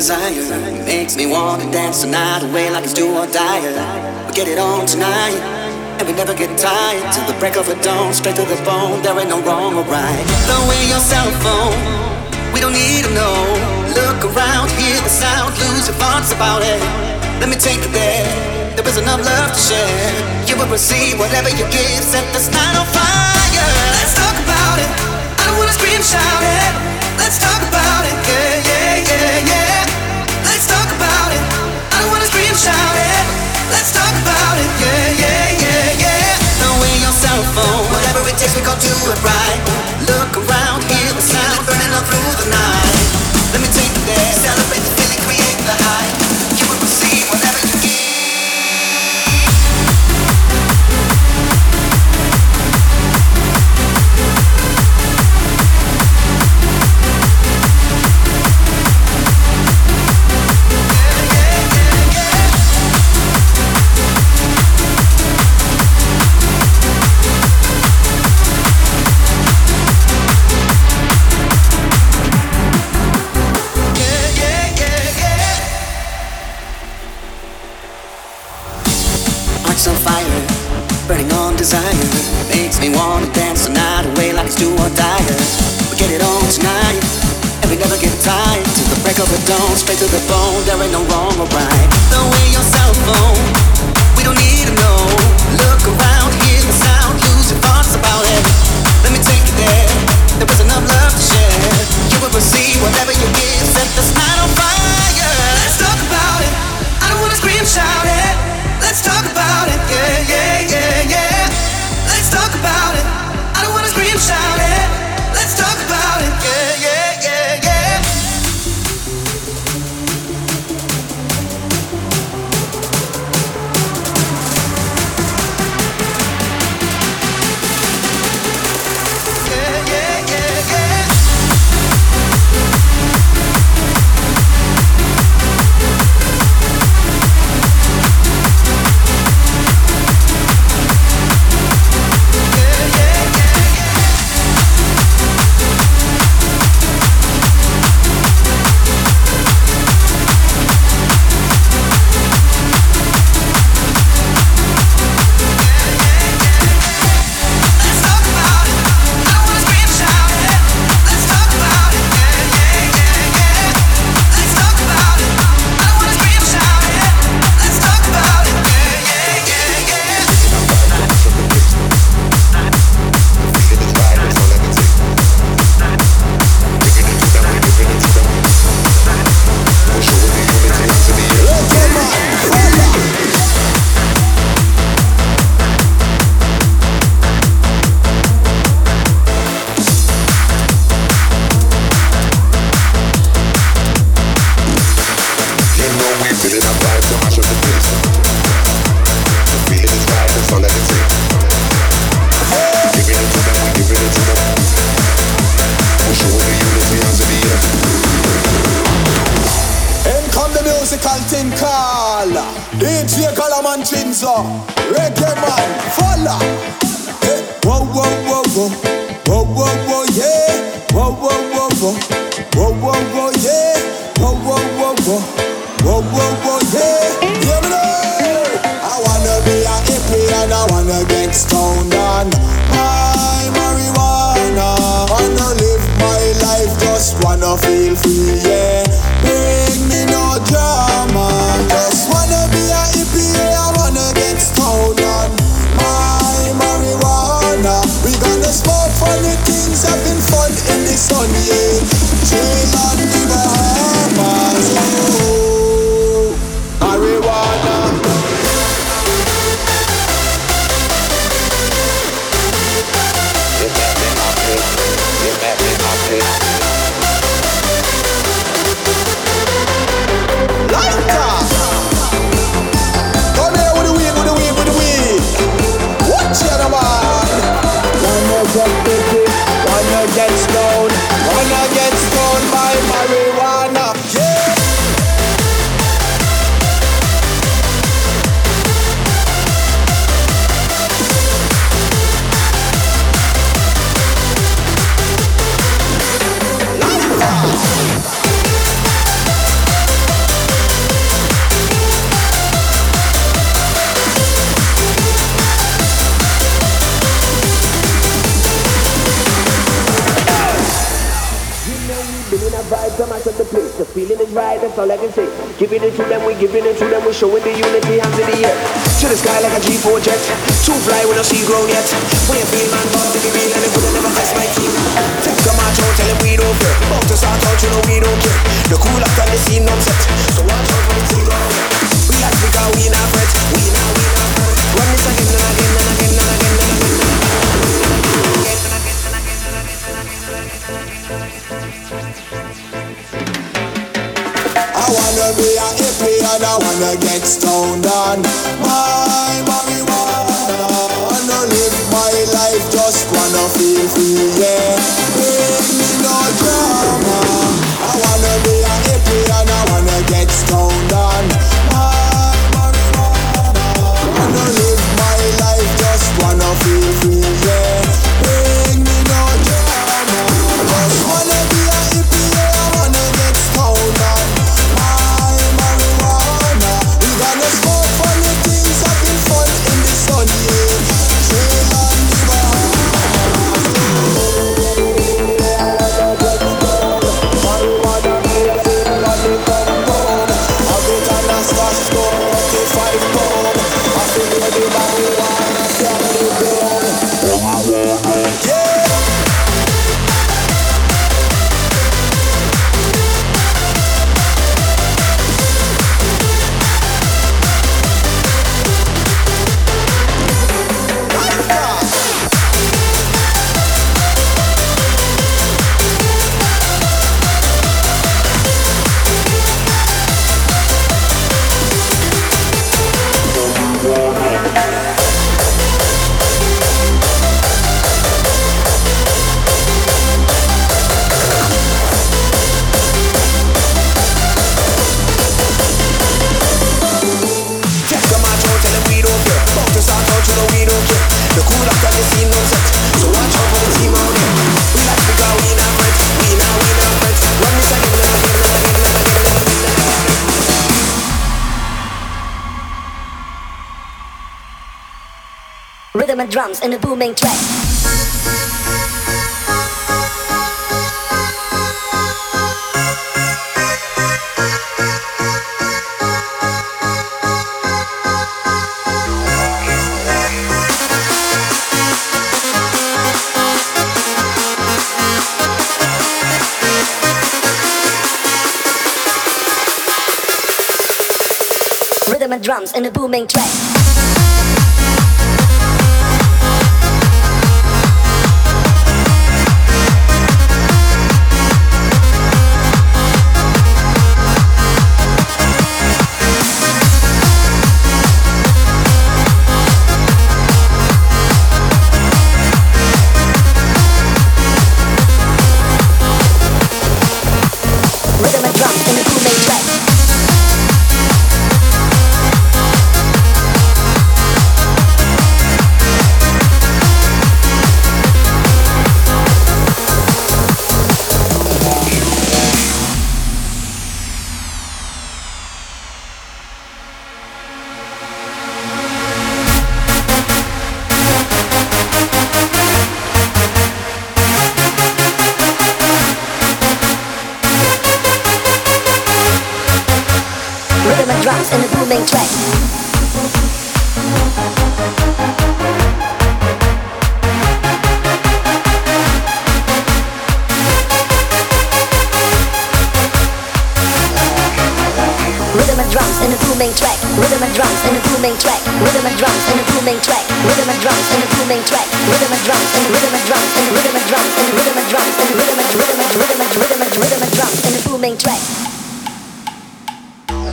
desire. Makes me wanna dance the night away like it's do or die. We get it on tonight, and we never get tired. Till the break of the dawn, straight to the bone. There ain't no wrong or right. Throw away your cell phone, we don't need to know. Look around, hear the sound, lose your thoughts about it. Let me take you there. There is enough love to share. You will receive whatever you give. Set this night on fire. Let's talk about it. I don't wanna scream, shout it. Let's talk about it. Yeah, yeah, yeah, yeah. Shout it. Let's talk about it. Yeah, yeah, yeah, yeah. Your cell phone. Whatever it takes, we do it right. Look around, hear the sound burning through the night. Let me take you there. Celebrate the feeling, create the high. You will receive whatever me wanna dance the night away like it's do or die. We get it on tonight, and we never get tired. Till the break of the dawn, straight to the bone. There ain't no wrong or right. Throw away your cell phone. We don't need to know. Look around, hear the sound, lose your thoughts about it. Let me take you there. There is enough love to share. You will receive whatever you give. Set this night on fire. Let's talk about it. I don't wanna scream, shout it. About it. I don't wanna scream, shout it. DJ Kalaman Chinzo Reggae man Falla Giving it to them, we giving it to them, we showing the unity hands in the air. To the sky like a G4 jet, too fly when no see grown yet. We ain't feel man, but if you feel and it would never test my team. Take a march out, tell them we don't fear. About to start out, you know we don't care. The cool after the scene upset. I get stoned on my marijuana. Wanna live my life, just wanna feel free. Yeah. rhythm and drums in a booming track. and drums in a booming track.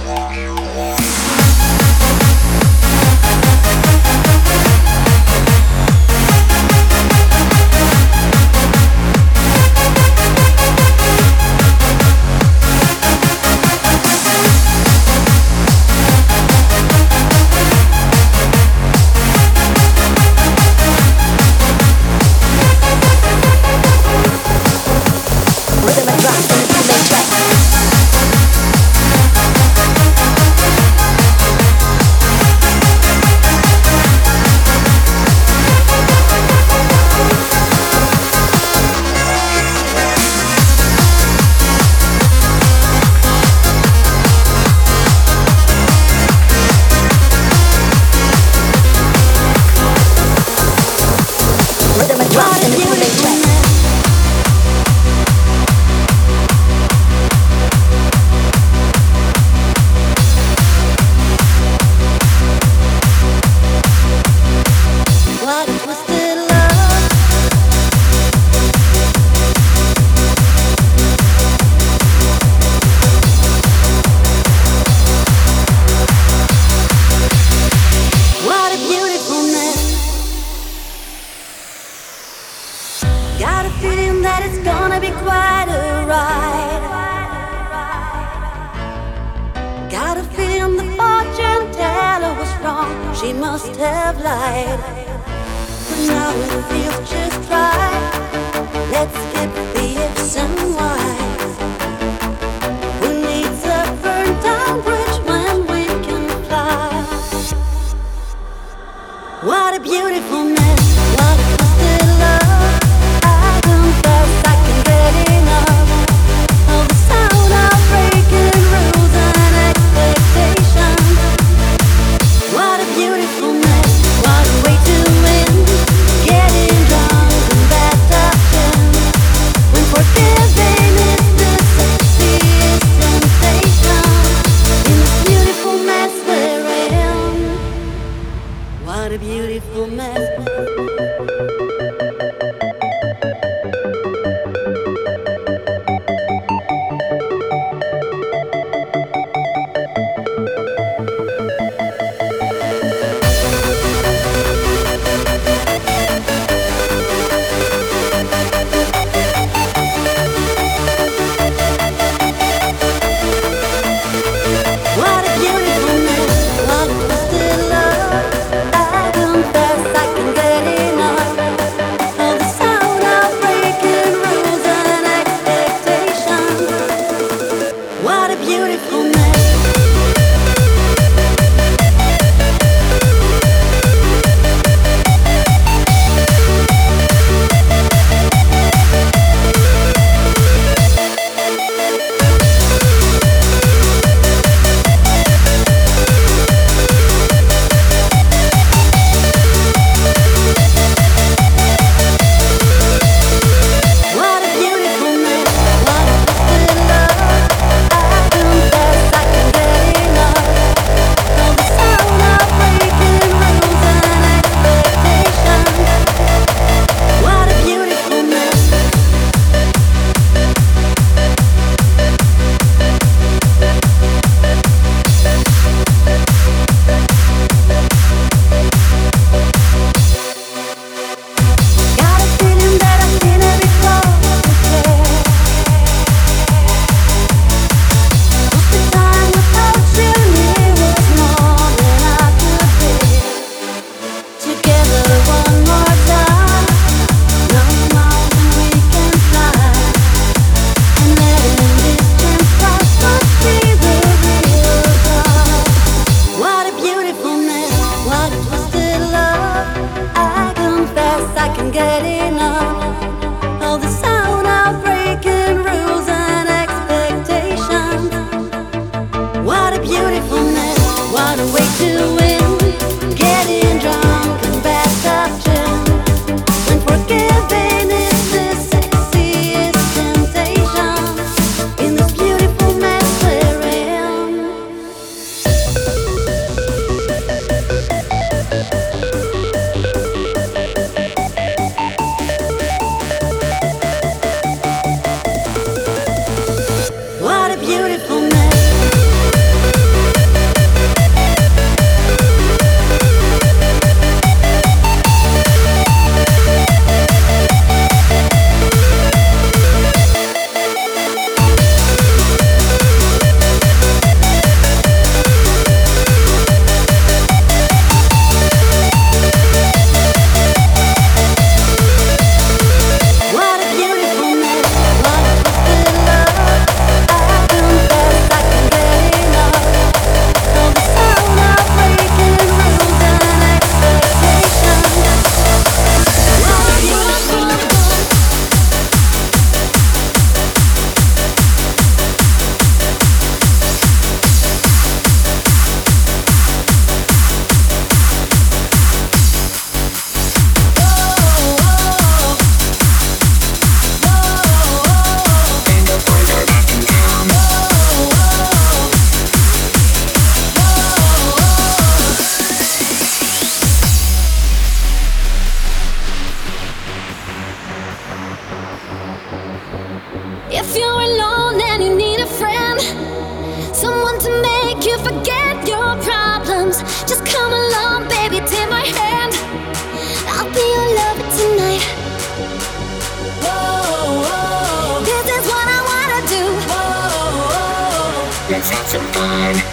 you. Let's have some fun.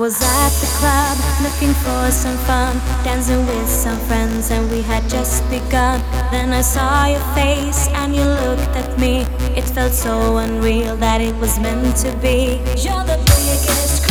was at the club looking for some fun, dancing with some friends, and we had just begun. Then I saw your face and you looked at me. It felt so unreal that it was meant to be. You're the biggest.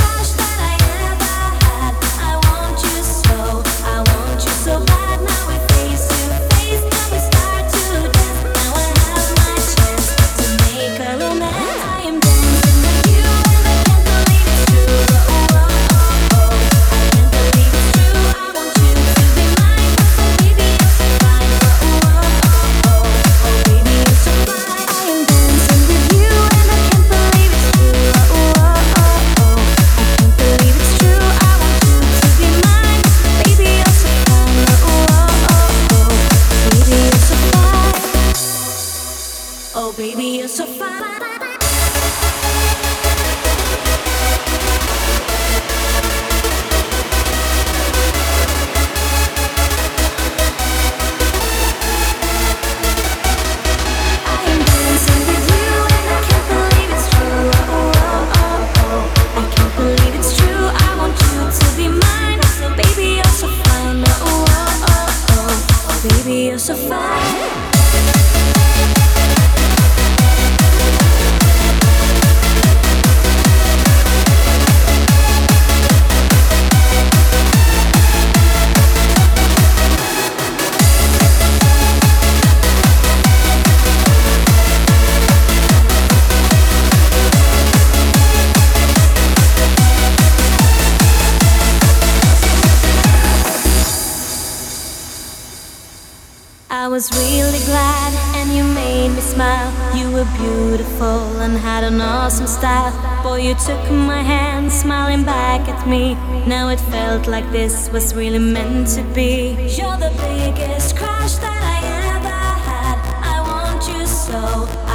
Boy, you took my hand, smiling back at me. Now it felt like this was really meant to be. You're the biggest crush that I ever had. I want you so,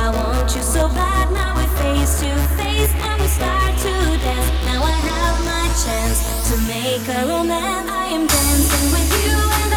I want you so bad. Now we're face to face and we start to dance. Now I have my chance to make a romance. I am dancing with you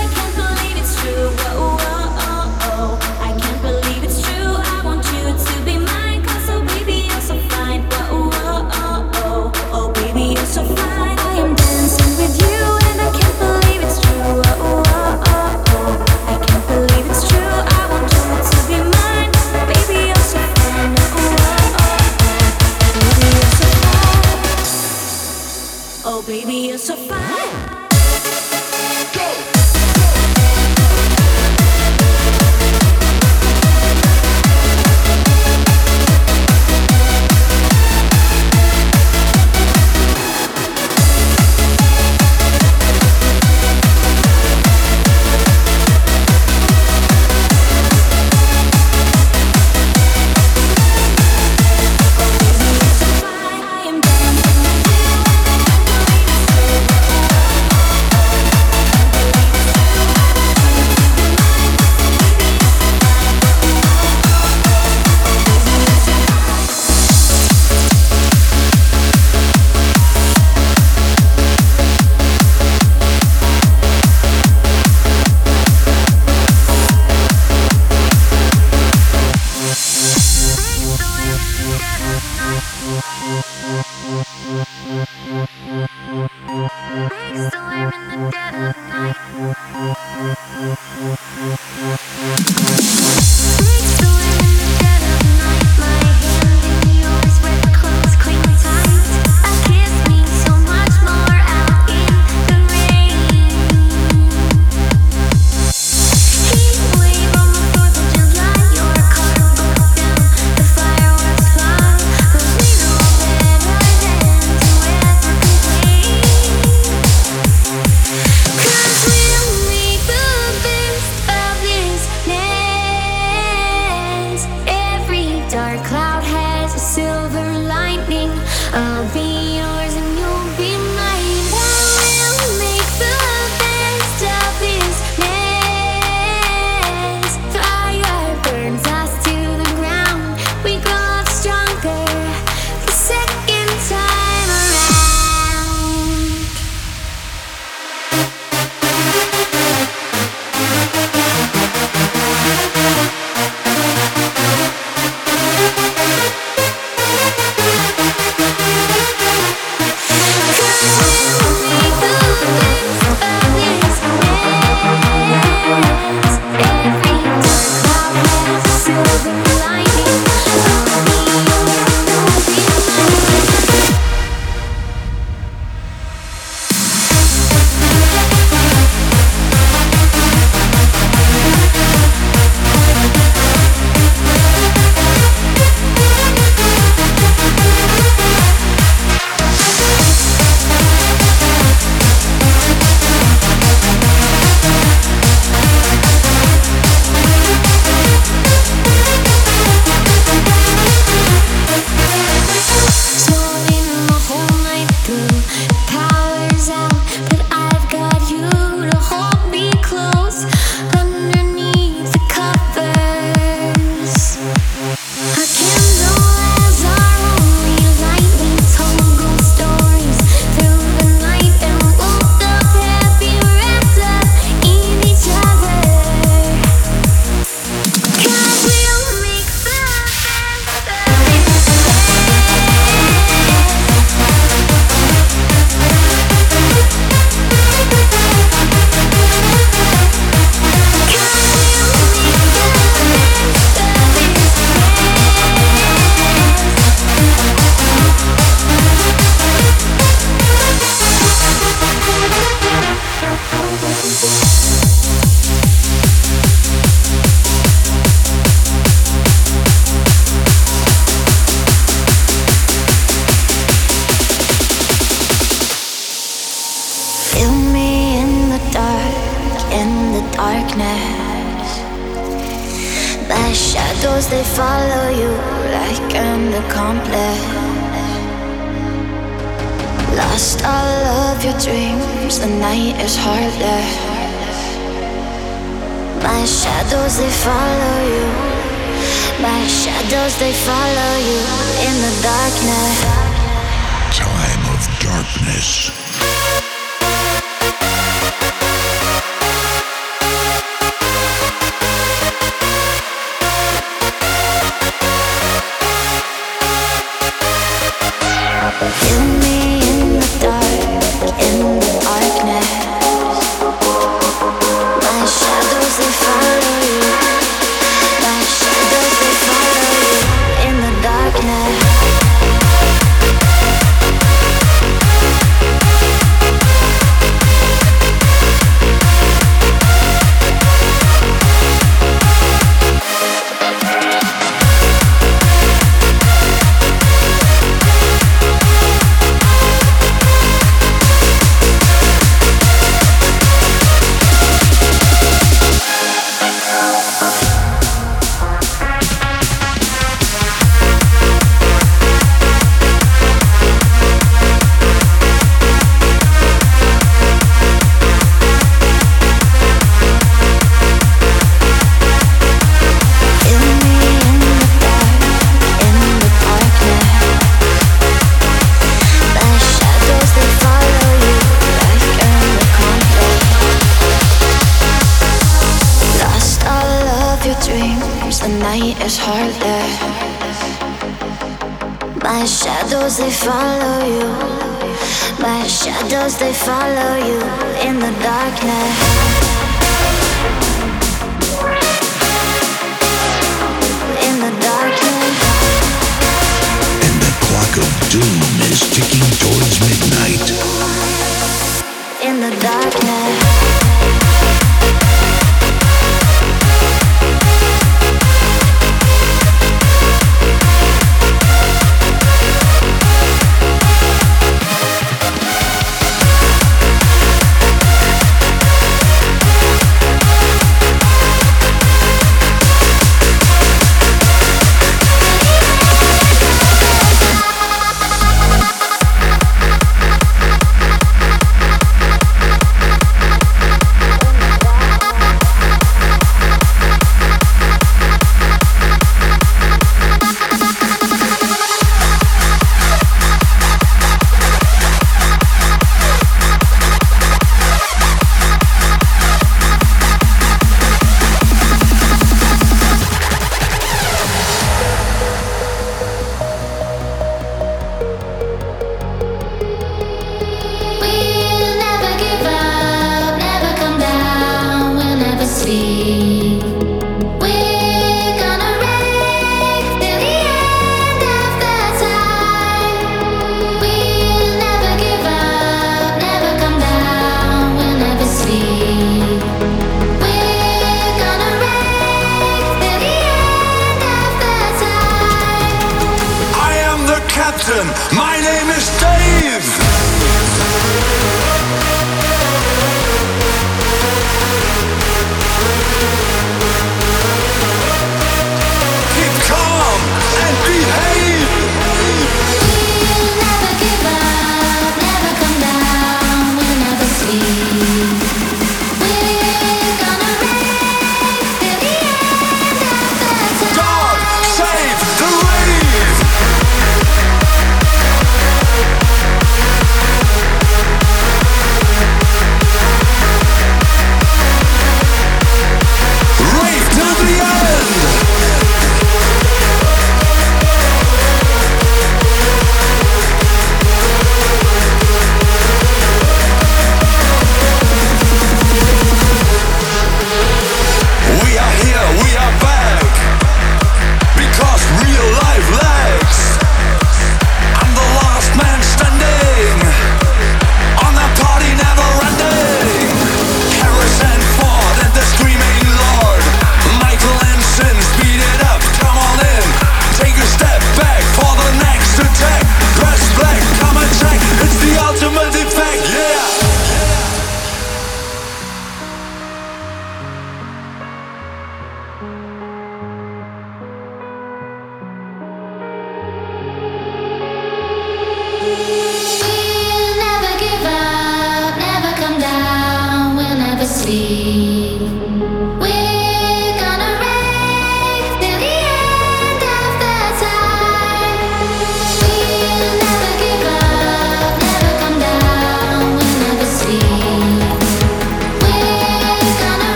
ti.